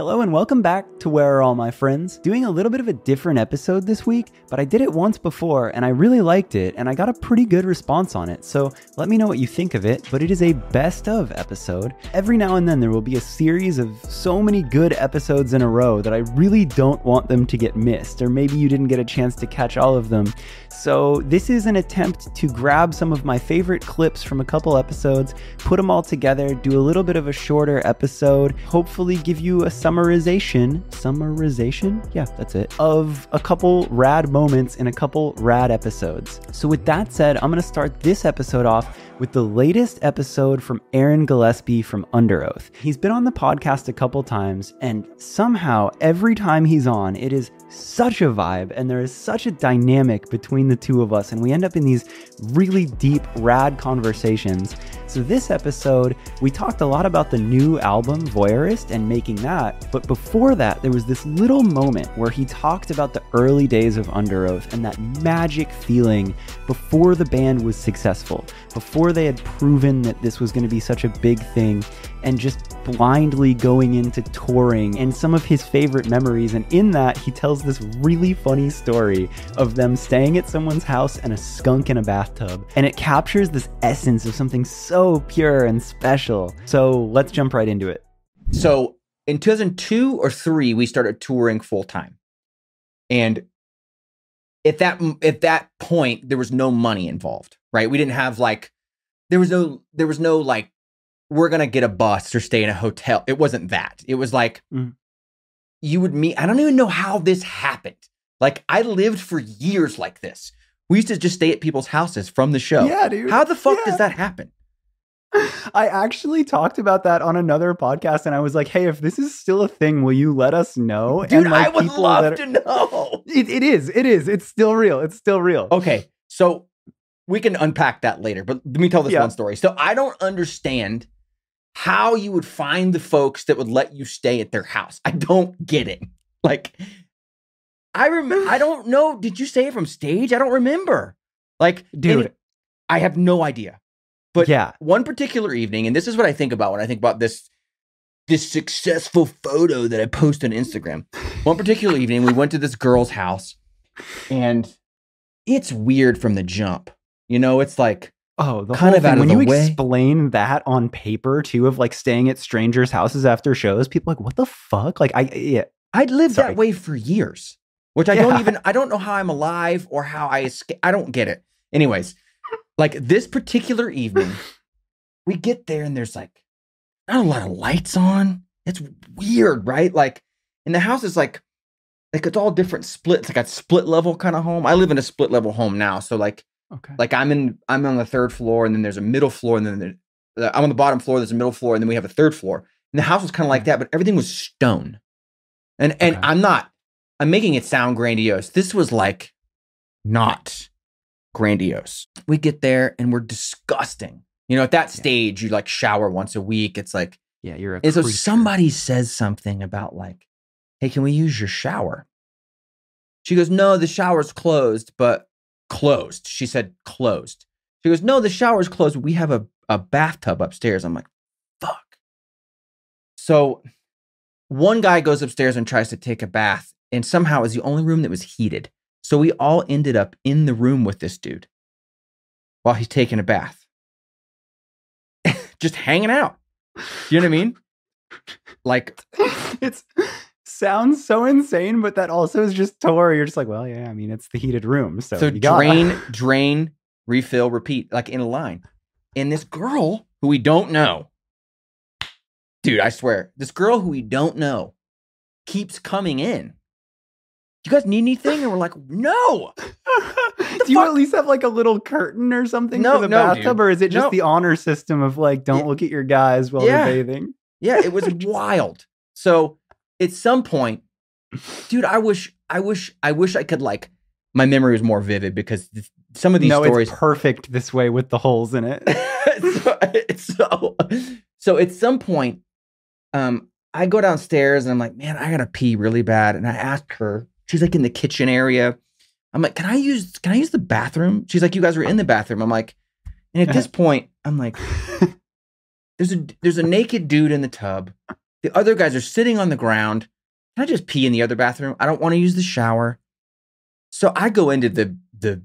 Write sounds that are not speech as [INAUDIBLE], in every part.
Hello and welcome back to Where Are All My Friends. Doing a little bit of a different episode this week, but I did it once before and I really liked it and I got a pretty good response on it. So let me know what you think of it, but it is a best of episode. Every now and then there will be a series of so many good episodes in a row that I really don't want them to get missed, or maybe you didn't get a chance to catch all of them. So this is an attempt to grab some of my favorite clips from a couple episodes, put them all together, do a little bit of a shorter episode, hopefully give you a summarization, summarization? Yeah, that's it, of a couple rad moments in a couple rad episodes. So, with that said, I'm to start this episode off with the latest episode from Aaron Gillespie from Underoath. He's been on the podcast a couple times, and somehow every time he's on, it is such a vibe and there is such a dynamic between the two of us, and we end up in these really deep, rad conversations. So, this episode, we talked a lot about the new album, Voyeurist, and making that. But before that, there was this little moment where he talked about the early days of Underoath and that magic feeling before the band was successful, before they had proven that this was going to be such a big thing, and just blindly going into touring and some of his favorite memories. And in that, he tells this really funny story of them staying at someone's house and a skunk in a bathtub. And it captures this essence of something so pure and special. So let's jump right into it. So in 2002 or three, we started touring full time. And at that at that point, there was no money involved, right? We didn't have like there was no there was no like we're gonna get a bus or stay in a hotel. It wasn't that. It was like mm. you would meet. I don't even know how this happened. Like I lived for years like this. We used to just stay at people's houses from the show. Yeah, dude. How the fuck yeah. does that happen? [LAUGHS] I actually talked about that on another podcast, and I was like, "Hey, if this is still a thing, will you let us know?" Dude, and like, I would love are, to know. It, it is. It is. It's still real. It's still real. Okay, so we can unpack that later. But let me tell this yeah. one story. So I don't understand how you would find the folks that would let you stay at their house. I don't get it. Like, I remember, [SIGHS] I don't know. Did you say it from stage? I don't remember. Like, dude, I have no idea. But yeah, one particular evening, and this is what I think about when I think about this this successful photo that I post on Instagram. One particular evening, we went to this girl's house, and it's weird from the jump. You know, it's like Oh, the kind of thing. when you way. explain that on paper too, of like staying at strangers' houses after shows, people like, what the fuck? Like, I yeah, I'd lived Sorry. that way for years, which I yeah. don't even. I don't know how I'm alive or how I escape. I don't get it. Anyways, like this particular evening, [LAUGHS] we get there and there's like not a lot of lights on. It's weird, right? Like, and the house is like, like it's all different splits, like a split level kind of home. I live in a split level home now, so like Okay. Like I'm in, I'm on the third floor, and then there's a middle floor, and then the, uh, I'm on the bottom floor. There's a middle floor, and then we have a third floor. And the house was kind of like that, but everything was stone. And and okay. I'm not, I'm making it sound grandiose. This was like not grandiose. We get there and we're disgusting. You know, at that stage, you like shower once a week. It's like, yeah, you're a. And so somebody says something about like, hey, can we use your shower? She goes, no, the shower's closed, but closed. She said closed. She goes, no, the shower's closed. We have a, a bathtub upstairs. I'm like, fuck. So one guy goes upstairs and tries to take a bath, and somehow is the only room that was heated. So we all ended up in the room with this dude while he's taking a bath. [LAUGHS] Just hanging out. You know what I mean? Like [LAUGHS] it's sounds so insane, but that also is just tour. You're just like, well, yeah, I mean, it's the heated room. So, so drain, drain, refill, repeat, like in a line. And this girl who we don't know, dude, I swear, this girl who we don't know keeps coming in. You guys need anything? And we're like, no. [LAUGHS] Do you fuck? at least have like a little curtain or something no, for the no, bathtub, dude. or is it just no. the honor system of like, don't yeah. look at your guys while yeah. they're bathing? Yeah, it was [LAUGHS] wild. So at some point, dude, I wish, I wish, I wish I could like my memory was more vivid because some of these no, stories it's perfect this way with the holes in it. [LAUGHS] so, so, so at some point, um, I go downstairs and I'm like, man, I gotta pee really bad. And I ask her, she's like in the kitchen area. I'm like, can I use can I use the bathroom? She's like, you guys were in the bathroom. I'm like, and at this [LAUGHS] point, I'm like, [LAUGHS] there's a there's a naked dude in the tub The other guys are sitting on the ground. Can I just pee in the other bathroom? I don't want to use the shower. So I go into the the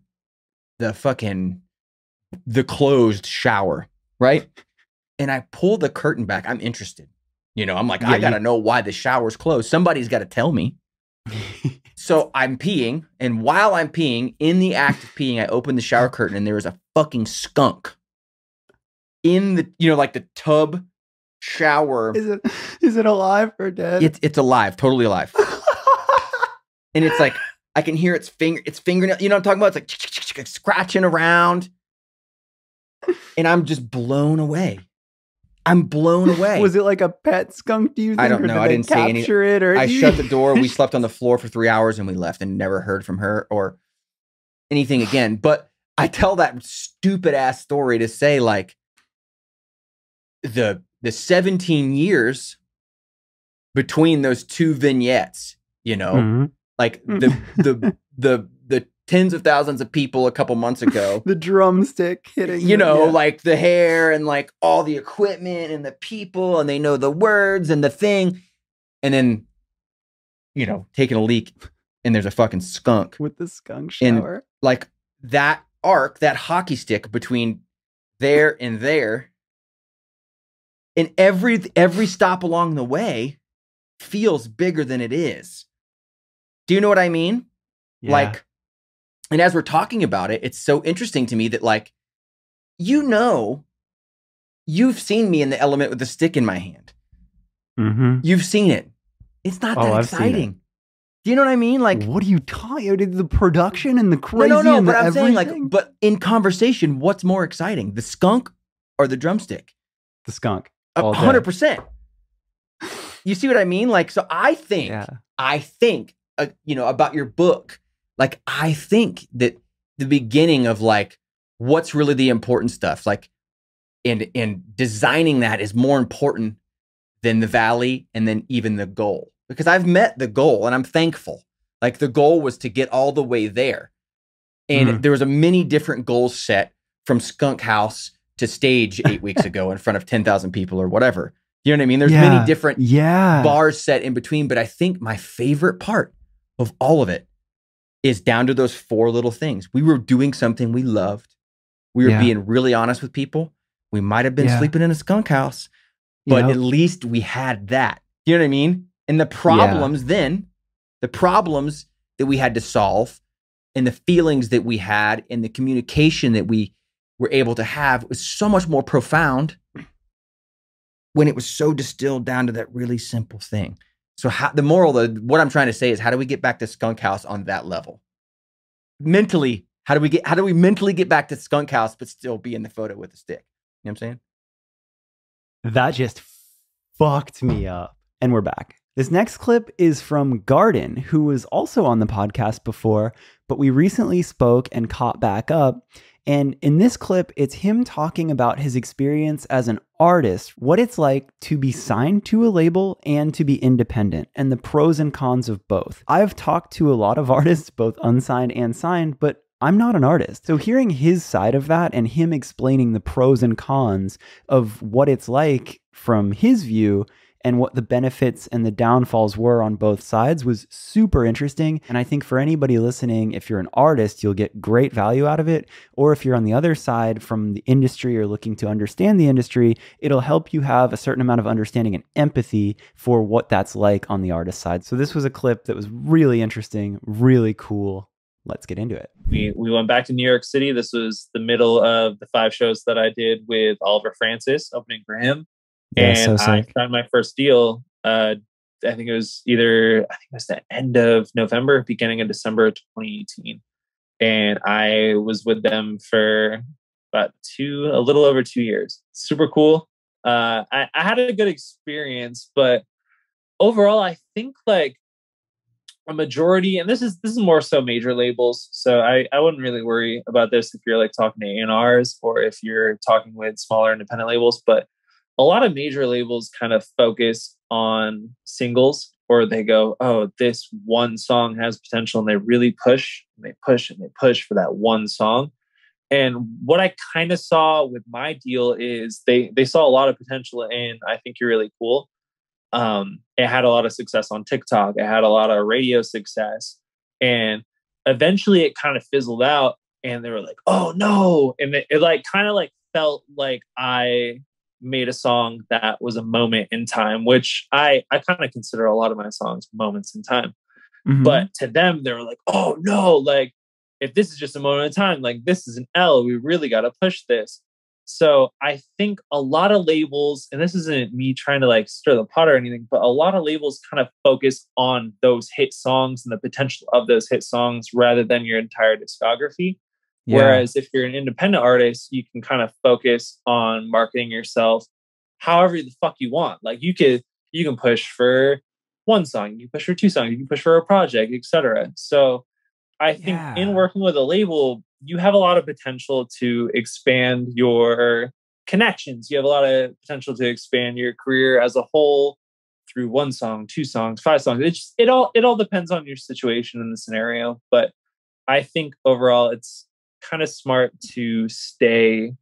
the fucking the closed shower, right? And I pull the curtain back. I'm interested. You know, I'm like, Yeah, I gotta you- know why the shower's closed. Somebody's got to tell me. [LAUGHS] So I'm peeing, and while I'm peeing, in the act of peeing, I open the shower curtain, and there is a fucking skunk in the, you know, like the tub shower. is it is it alive or dead? It's it's alive, totally alive, [LAUGHS] and it's like I can hear its finger, its fingernail. You know what I'm talking about? It's like scratching around, and I'm just blown away. I'm blown away. Was it like a pet skunk? Do you think? I don't know. I didn't say any- capture it, or I shut the door. We [LAUGHS] slept on the floor for three hours and we left and never heard from her or anything again. But I tell that stupid ass story to say like the the 17 years between those two vignettes, you know, Mhm. like the the [LAUGHS] the the tens of thousands of people a couple months ago [LAUGHS] the drumstick hitting. you know, yeah. like the hair and like all the equipment and the people, and they know the words and the thing. And then, you know, taking a leak and there's a fucking skunk. with the skunk shower. Like that arc, that hockey stick between there and there. And every every stop along the way feels bigger than it is. Do you know what I mean? Yeah. Like, and as we're talking about it, it's so interesting to me that, like, you know, you've seen me in the element with the stick in my hand. mm-hmm. You've seen it. It's not Oh, that I've exciting. Do you know what I mean? Like, what are you talking? about? The production and the crazy. no, no. and But I'm saying, like, everything? but in conversation, what's more exciting, the skunk or the drumstick? the skunk. A hundred percent. You see what I mean? Like, so I think Yeah. I think, uh, you know, about your book. Like, I think that the beginning of like what's really the important stuff, like, and and designing that is more important than the valley and then even the goal. Because I've met the goal and I'm thankful. Like the goal was to get all the way there, and Mhm. there was a many different goals set from Skunk House to stage eight weeks ago in front of ten thousand people or whatever. You know what I mean? There's Yeah. many different Yeah. bars set in between. But I think my favorite part of all of it is down to those four little things. We were doing something we loved. We were Yeah. being really honest with people. We might have been Yeah. sleeping in a skunk house, but at least we had that. You know what I mean? And the problems then, the problems that we had to solve and the feelings that we had and the communication that we were able to have was so much more profound when it was so distilled down to that really simple thing. So how, the moral, the what I'm trying to say is, how do we get back to Skunk House on that level? Mentally, how do we get? How do we mentally get back to Skunk House but still be in the photo with a stick? You know what I'm saying? That just fucked me up. And we're back. This next clip is from Garden, who was also on the podcast before, but we recently spoke and caught back up. And in this clip, it's him talking about his experience as an artist, what it's like to be signed to a label and to be independent, and the pros and cons of both. I've talked to a lot of [LAUGHS] artists, both unsigned and signed, but I'm not an artist. So hearing his side of that and him explaining the pros and cons of what it's like from his view and what the benefits and the downfalls were on both sides was super interesting. And I think for anybody listening, if you're an artist, you'll get great value out of it. Or if you're on the other side from the industry or looking to understand the industry, it'll help you have a certain amount of understanding and empathy for what that's like on the artist side. So this was a clip that was really interesting, really cool. Let's get into it. we we went back to New York City. This was the middle of the five shows that I did with Oliver Francis, opening for him. And I signed my first deal. Uh, I think it was either I think it was the end of November, beginning of December 2018, and I was with them for about two, a little over two years. Super cool. Uh, I, I had a good experience, but overall, I think like a majority, and this is this is more so major labels. So I I wouldn't really worry about this if you're like talking to A&Rs or if you're talking with smaller independent labels, but a lot of major labels kind of focus on singles or they go, oh, this one song has potential and they really push and they push and they push for that one song. And what I kind of saw with my deal is they they saw a lot of potential in I think you're really cool. Um, it had a lot of success on TikTok. It had a lot of radio success, and eventually it kind of fizzled out. And they were like, "Oh no!" And it, it like kind of like felt like I made a song that was a moment in time, which I I kind of consider a lot of my songs moments in time. Mm-hmm. But to them, they were like, "Oh no!" Like if this is just a moment in time, like this is an L. We really got to push this. So I think a lot of labels, and this isn't me trying to like stir the pot or anything, but a lot of labels kind of focus on those hit songs and the potential of those hit songs rather than your entire discography. Yeah. Whereas if you're an independent artist, you can kind of focus on marketing yourself however the fuck you want. Like you could you can push for one song, you push for two songs, you can push for a project, etc. So I think yeah. in working with a label, you have a lot of potential to expand your connections. You have a lot of potential to expand your career as a whole through one song, two songs, five songs. It just, it all it all depends on your situation and the scenario. But I think overall, it's kind of smart to stay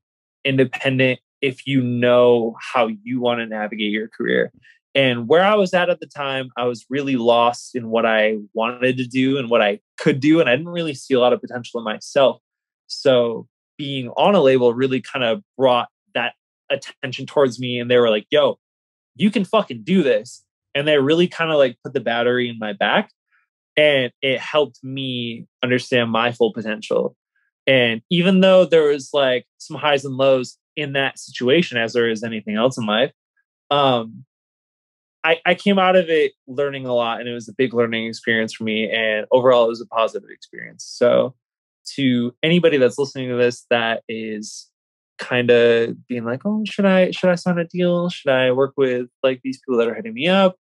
independent if you know how you want to navigate your career. And where I was at at the time, I was really lost in what I wanted to do and what I could do. And I didn't really see a lot of potential in myself. So being on a label really kind of brought that attention towards me. And they were like, yo, you can fucking do this. And they really kind of like put the battery in my back. And it helped me understand my full potential. And even though there was like some highs and lows in that situation, as there is anything else in life, um, I, I came out of it learning a lot and it was a big learning experience for me. And overall, it was a positive experience. So, to anybody that's listening to this that is kind of being like, oh, should I should I sign a deal? Should I work with like these people that are hitting me up?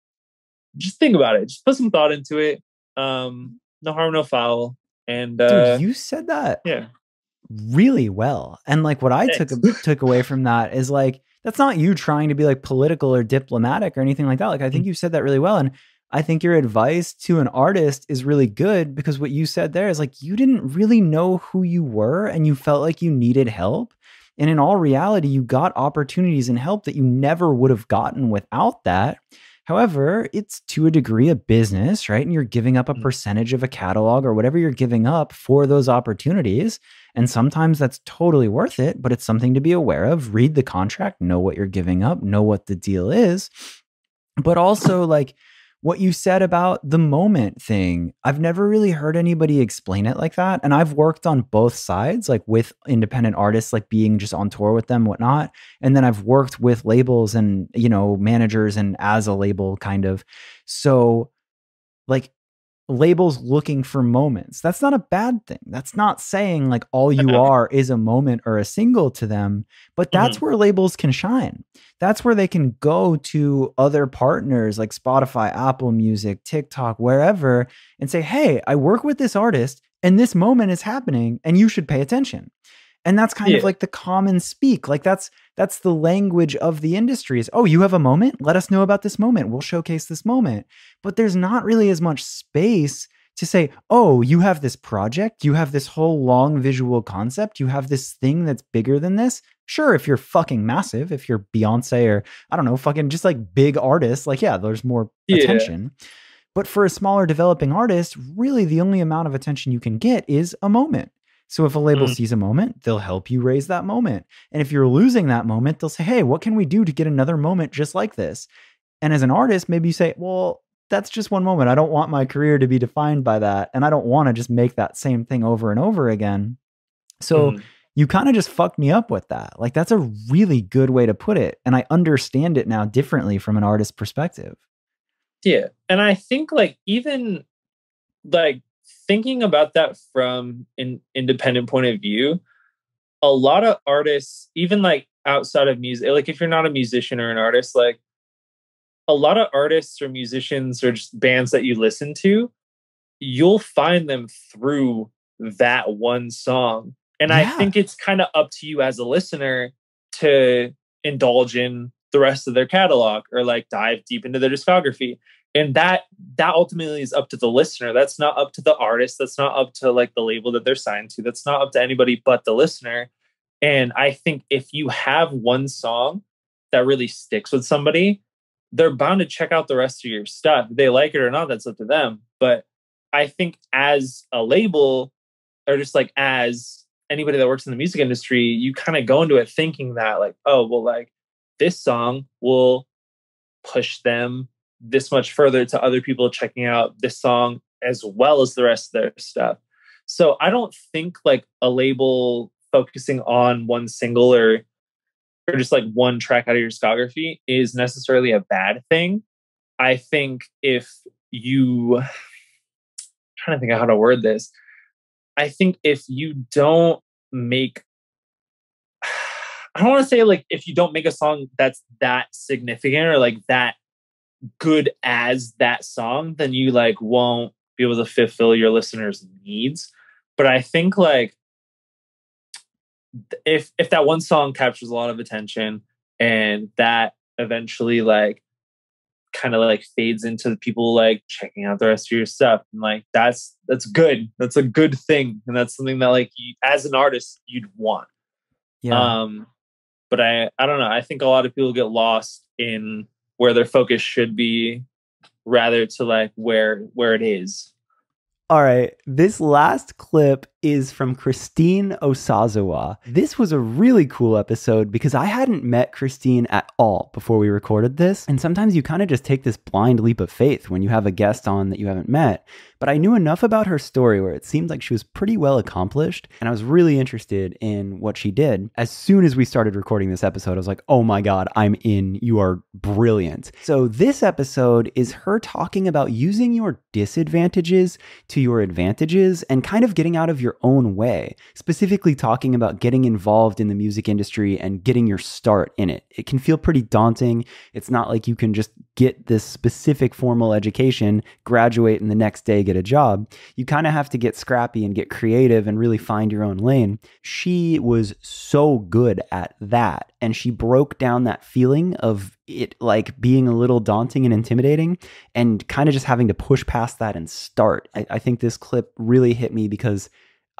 Just think about it. Just put some thought into it. Um, no harm, no foul. And uh, Dude, you said that yeah really well. And like what I Thanks. took took away from that is like that's not you trying to be like political or diplomatic or anything like that. Like I think mm. you said that really well. And I think your advice to an artist is really good because what you said there is like you didn't really know who you were and you felt like you needed help. And in all reality, you got opportunities and help that you never would have gotten without that. However, it's to a degree a business, right? And you're giving up a mm. percentage of a catalog or whatever you're giving up for those opportunities. And sometimes that's totally worth it, but it's something to be aware of. Read the contract, know what you're giving up, know what the deal is. But also, like, what you said about the moment thing. I've never really heard anybody explain it like that. And I've worked on both sides, like with independent artists, like being just on tour with them, whatnot. And then I've worked with labels and, you know, managers and as a label kind of. So, like, labels looking for moments. That's not a bad thing. That's not saying like all [LAUGHS] you are is a moment or a single to them, but that's mm-hmm. where labels can shine. That's where they can go to other partners like Spotify, Apple Music, TikTok, wherever, and say, Hey, I work with this artist and this moment is happening and you should pay attention and that's kind yeah. of like the common speak like that's that's the language of the industry is oh you have a moment? Let us know about this moment. We'll showcase this moment. But there's not really as much space to say oh you have this project you have this whole long visual concept you have this thing that's bigger than this. Sure if you're fucking massive if you're beyonce or i don't know fucking just like big artists like yeah there's more yeah. attention. But for a smaller developing artist really the only amount of attention you can get is a moment so if a label mm. sees a moment, they'll help you raise that moment. And if you're losing that moment, they'll say, "Hey, what can we do to get another moment just like this?" And as an artist, maybe you say, "Well, that's just one moment. I don't want my career to be defined by that, and I don't want to just make that same thing over and over again." So mm. you kind of just fucked me up with that. Like that's a really good way to put it, and I understand it now differently from an artist perspective. Yeah, and I think like even like thinking about that from an independent point of view, a lot of artists, even like outside of music, like if you're not a musician or an artist, like a lot of artists or musicians or just bands that you listen to, you'll find them through that one song. And yeah. I think it's kind of up to you as a listener to indulge in the rest of their catalog or like dive deep into their discography and that that ultimately is up to the listener that's not up to the artist that's not up to like the label that they're signed to that's not up to anybody but the listener and i think if you have one song that really sticks with somebody they're bound to check out the rest of your stuff. If they like it or not, that's up to them. But I think as a label, or just like as anybody that works in the music industry, you kind of go into it thinking that, like, oh, well, like this song will push them this much further to other people checking out this song as well as the rest of their stuff. So I don't think like a label focusing on one single or or just like one track out of your discography is necessarily a bad thing. I think if you I'm trying to think of how to word this. I think if you don't make [SIGHS] I don't want to say like if you don't make a song that's that significant or like that good as that song, then you like won't be able to fulfill your listeners' needs. But I think like if if that one song captures a lot of attention and that eventually like kind of like fades into the people like checking out the rest of your stuff and like that's that's good. That's a good thing and that's something that like you, as an artist you'd want. Yeah. Um but i i don't know. I think a lot of people get lost in where their focus should be rather to like where where it is all right, this last clip is from Christine Osazuwa. This was a really cool episode because I hadn't met Christine at all before we recorded this. And sometimes you kind of just take this blind leap of faith when you have a guest on that you haven't met. But I knew enough about her story where it seemed like she was pretty well accomplished, and I was really interested in what she did. As soon as we started recording this episode, I was like, oh my God, I'm in. You are brilliant. So, this episode is her talking about using your disadvantages to your advantages and kind of getting out of your own way, specifically talking about getting involved in the music industry and getting your start in it. It can feel pretty daunting. It's not like you can just get this specific formal education, graduate, and the next day get a job. You kind of have to get scrappy and get creative and really find your own lane. She was so good at that. And she broke down that feeling of it like being a little daunting and intimidating and kind of just having to push past that and start. I, I think this clip really hit me because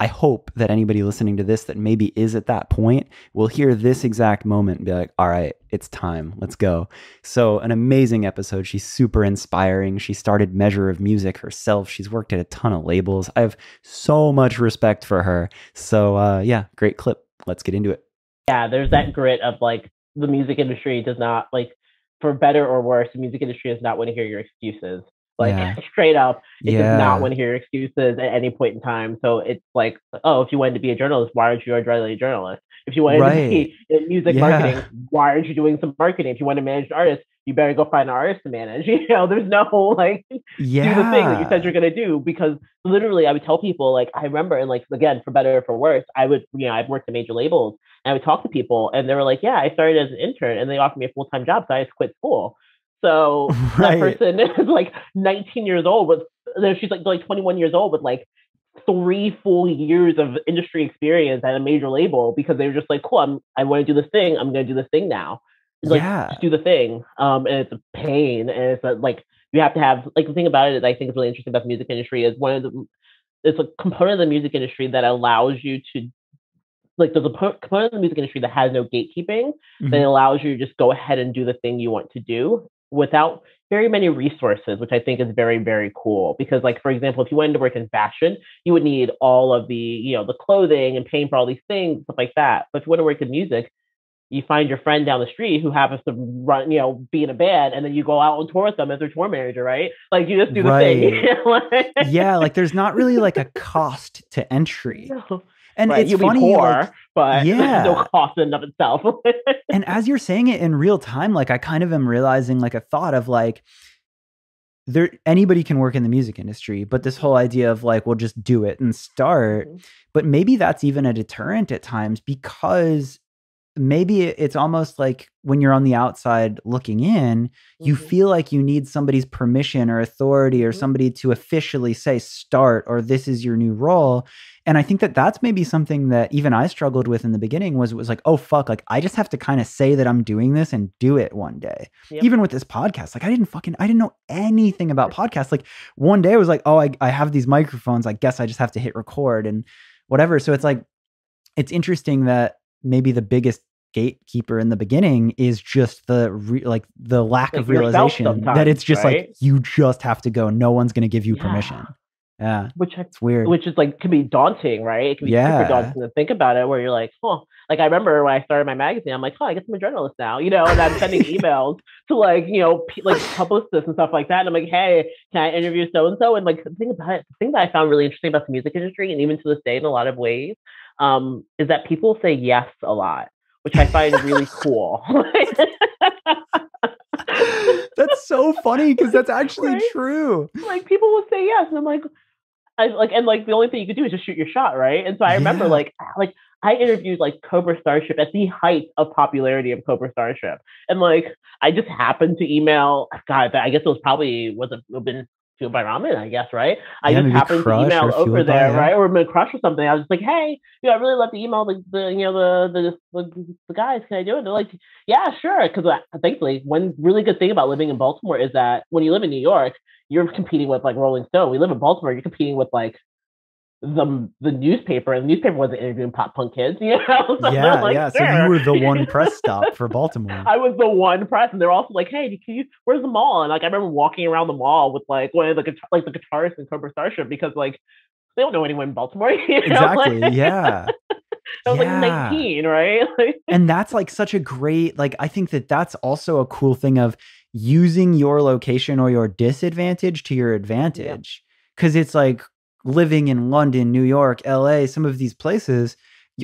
I hope that anybody listening to this that maybe is at that point will hear this exact moment and be like, all right, it's time. Let's go. So, an amazing episode. She's super inspiring. She started Measure of Music herself. She's worked at a ton of labels. I have so much respect for her. So, uh, yeah, great clip. Let's get into it. Yeah, there's that grit of like the music industry does not, like, for better or worse, the music industry does not want to hear your excuses. Like yeah. [LAUGHS] straight up, it yeah. does not want to hear excuses at any point in time. So it's like, oh, if you wanted to be a journalist, why aren't you a a journalist? If you wanted right. to be in music yeah. marketing, why aren't you doing some marketing? If you want to manage artists, you better go find an artist to manage. [LAUGHS] You know, there's no like yeah. do the thing that you said you're gonna do because literally I would tell people like I remember and like again for better or for worse, I would you know I've worked at major labels and I would talk to people and they were like, yeah, I started as an intern and they offered me a full time job, so I just quit school. So [LAUGHS] right. that person [LAUGHS] is like 19 years old with she's like like 21 years old with like three full years of industry experience at a major label because they were just like, cool, I'm I want to do this thing. I'm gonna do this thing now. It's like yeah. just do the thing. Um and it's a pain and it's a, like you have to have like the thing about it that I think is really interesting about the music industry is one of the it's a component of the music industry that allows you to like there's a component of the music industry that has no gatekeeping mm-hmm. that allows you to just go ahead and do the thing you want to do without very many resources, which I think is very, very cool. Because, like, for example, if you wanted to work in fashion, you would need all of the, you know, the clothing and paying for all these things, stuff like that. But if you want to work in music, you find your friend down the street who happens to run, you know, be in a band, and then you go out on tour with them as their tour manager, right? Like you just do the [LAUGHS] right. thing. yeah, like there's not really like a [LAUGHS] cost to entry. No. And right. it's You'll funny, poor, like, but [LAUGHS] yeah, no cost in of itself. [LAUGHS] and as you're saying it in real time, like I kind of am realizing like a thought of like there anybody can work in the music industry, but this whole idea of like we'll just do it and start. Mm-hmm. But maybe that's even a deterrent at times because maybe it's almost like when you're on the outside looking in, mm-hmm. you feel like you need somebody's permission or authority or mm-hmm. somebody to officially say start or this is your new role. And I think that that's maybe something that even I struggled with in the beginning was was like, oh fuck, like I just have to kind of say that I'm doing this and do it one day. Yep. Even with this podcast, like I didn't fucking I didn't know anything about podcasts. Like one day I was like, oh, I, I have these microphones. I guess I just have to hit record and whatever. So it's like it's interesting that maybe the biggest gatekeeper in the beginning is just the re- like the lack like of realization that it's just right? like you just have to go. No one's going to give you yeah. permission. Yeah. Which it's weird. Which is like can be daunting, right? It can be yeah. super daunting to think about it where you're like, oh, like I remember when I started my magazine, I'm like, oh, I guess I'm a journalist now, you know, and I'm sending [LAUGHS] emails to like, you know, p- like publicists and stuff like that. And I'm like, hey, can I interview so and so? And like the thing about it, the thing that I found really interesting about the music industry, and even to this day in a lot of ways, um, is that people say yes a lot, which I find really cool. [LAUGHS] that's so funny because that's [LAUGHS] actually right? true. Like people will say yes, and I'm like, I like, and like the only thing you could do is just shoot your shot, right? And so I remember yeah. like, like I interviewed like Cobra Starship at the height of popularity of Cobra Starship, and like I just happened to email. God, I guess it was probably was it been By Ramen, I guess, right? I yeah, just happened to email over there, by, yeah. right, or my crush or something. I was just like, hey, you know, I really love to email the, the you know the, the the, the guys. Can I do it? They're like, yeah, sure. Because uh, thankfully, one really good thing about living in Baltimore is that when you live in New York, you're competing with like Rolling Stone. We live in Baltimore. You're competing with like the the newspaper, and the newspaper wasn't interviewing pop punk kids, [LAUGHS] you know. So yeah, like, yeah. Sure. So you were the one press stop for [LAUGHS] Baltimore. I was the one press, and they're also like, "Hey, can you? Where's the mall?" And like, I remember walking around the mall with like one of the like the guitarist in Cobra Starship because like they don't know anyone in Baltimore. [LAUGHS] You know? Exactly. Like, yeah. I was yeah. like 19, right? and that's like such a great like I think that that's also a cool thing of using your location or your disadvantage to your advantage. Cuz it's like living in London, New York, LA, some of these places,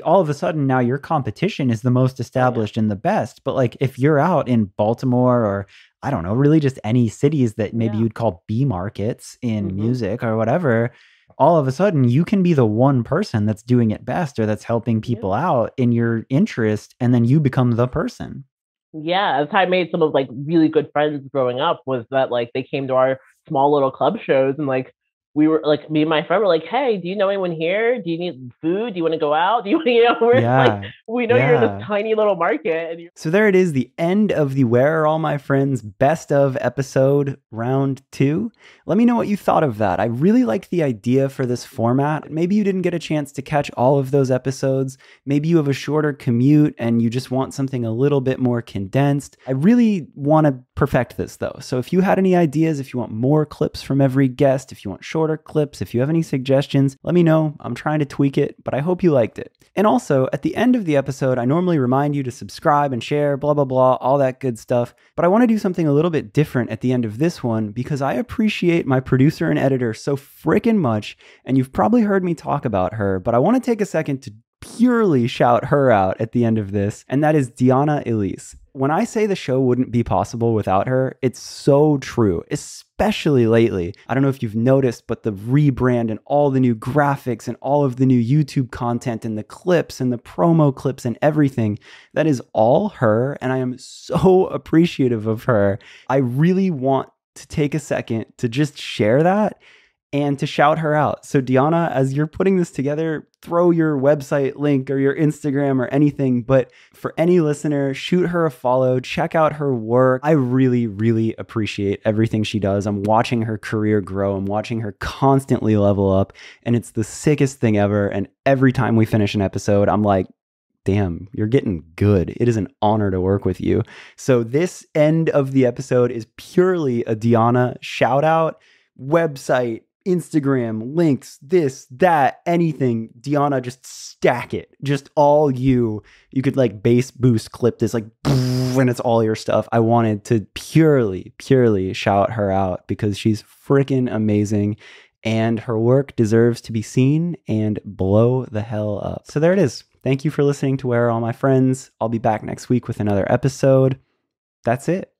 all of a sudden now your competition is the most established and the best. But like if you're out in Baltimore or I don't know, really just any cities that maybe yeah. you'd call B markets in mm-hmm. music or whatever, all of a sudden you can be the one person that's doing it best or that's helping people yeah. out in your interest and then you become the person. Yeah, that's how I made some of like really good friends growing up was that like they came to our small little club shows and like we were like me and my friend were like, "Hey, do you know anyone here? Do you need food? Do you want to go out? Do you [LAUGHS] you know?" We're yeah. like, "We know yeah. you're in this tiny little market." And so there it is, the end of the "Where Are All My Friends" best of episode round two. Let me know what you thought of that. I really like the idea for this format. Maybe you didn't get a chance to catch all of those episodes. Maybe you have a shorter commute and you just want something a little bit more condensed. I really want to perfect this though. So if you had any ideas, if you want more clips from every guest, if you want shorter clips, if you have any suggestions, let me know. I'm trying to tweak it, but I hope you liked it. And also, at the end of the episode, I normally remind you to subscribe and share, blah, blah, blah, all that good stuff. But I want to do something a little bit different at the end of this one because I appreciate my producer and editor so freaking much. And you've probably heard me talk about her, but I want to take a second to purely shout her out at the end of this, and that is Diana Elise. When I say the show wouldn't be possible without her, it's so true, especially lately. I don't know if you've noticed, but the rebrand and all the new graphics and all of the new YouTube content and the clips and the promo clips and everything, that is all her. And I am so [LAUGHS] appreciative of her. I really want to take a second to just share that and to shout her out. So, Diana, as you're putting this together, throw your website link or your Instagram or anything. But for any listener, shoot her a follow, check out her work. I really, really appreciate everything she does. I'm watching her career grow, I'm watching her constantly level up, and it's the sickest thing ever. And every time we finish an episode, I'm like, damn, you're getting good. It is an honor to work with you. So, this end of the episode is purely a Diana shout out, website, Instagram, links, this, that, anything. Diana, just stack it. Just all you. You could like bass boost clip this, like, [LAUGHS] when it's all your stuff. I wanted to purely, purely shout her out because she's freaking amazing and her work deserves to be seen and blow the hell up. So there it is. Thank you for listening to Where Are All My Friends. I'll be back next week with another episode. That's it.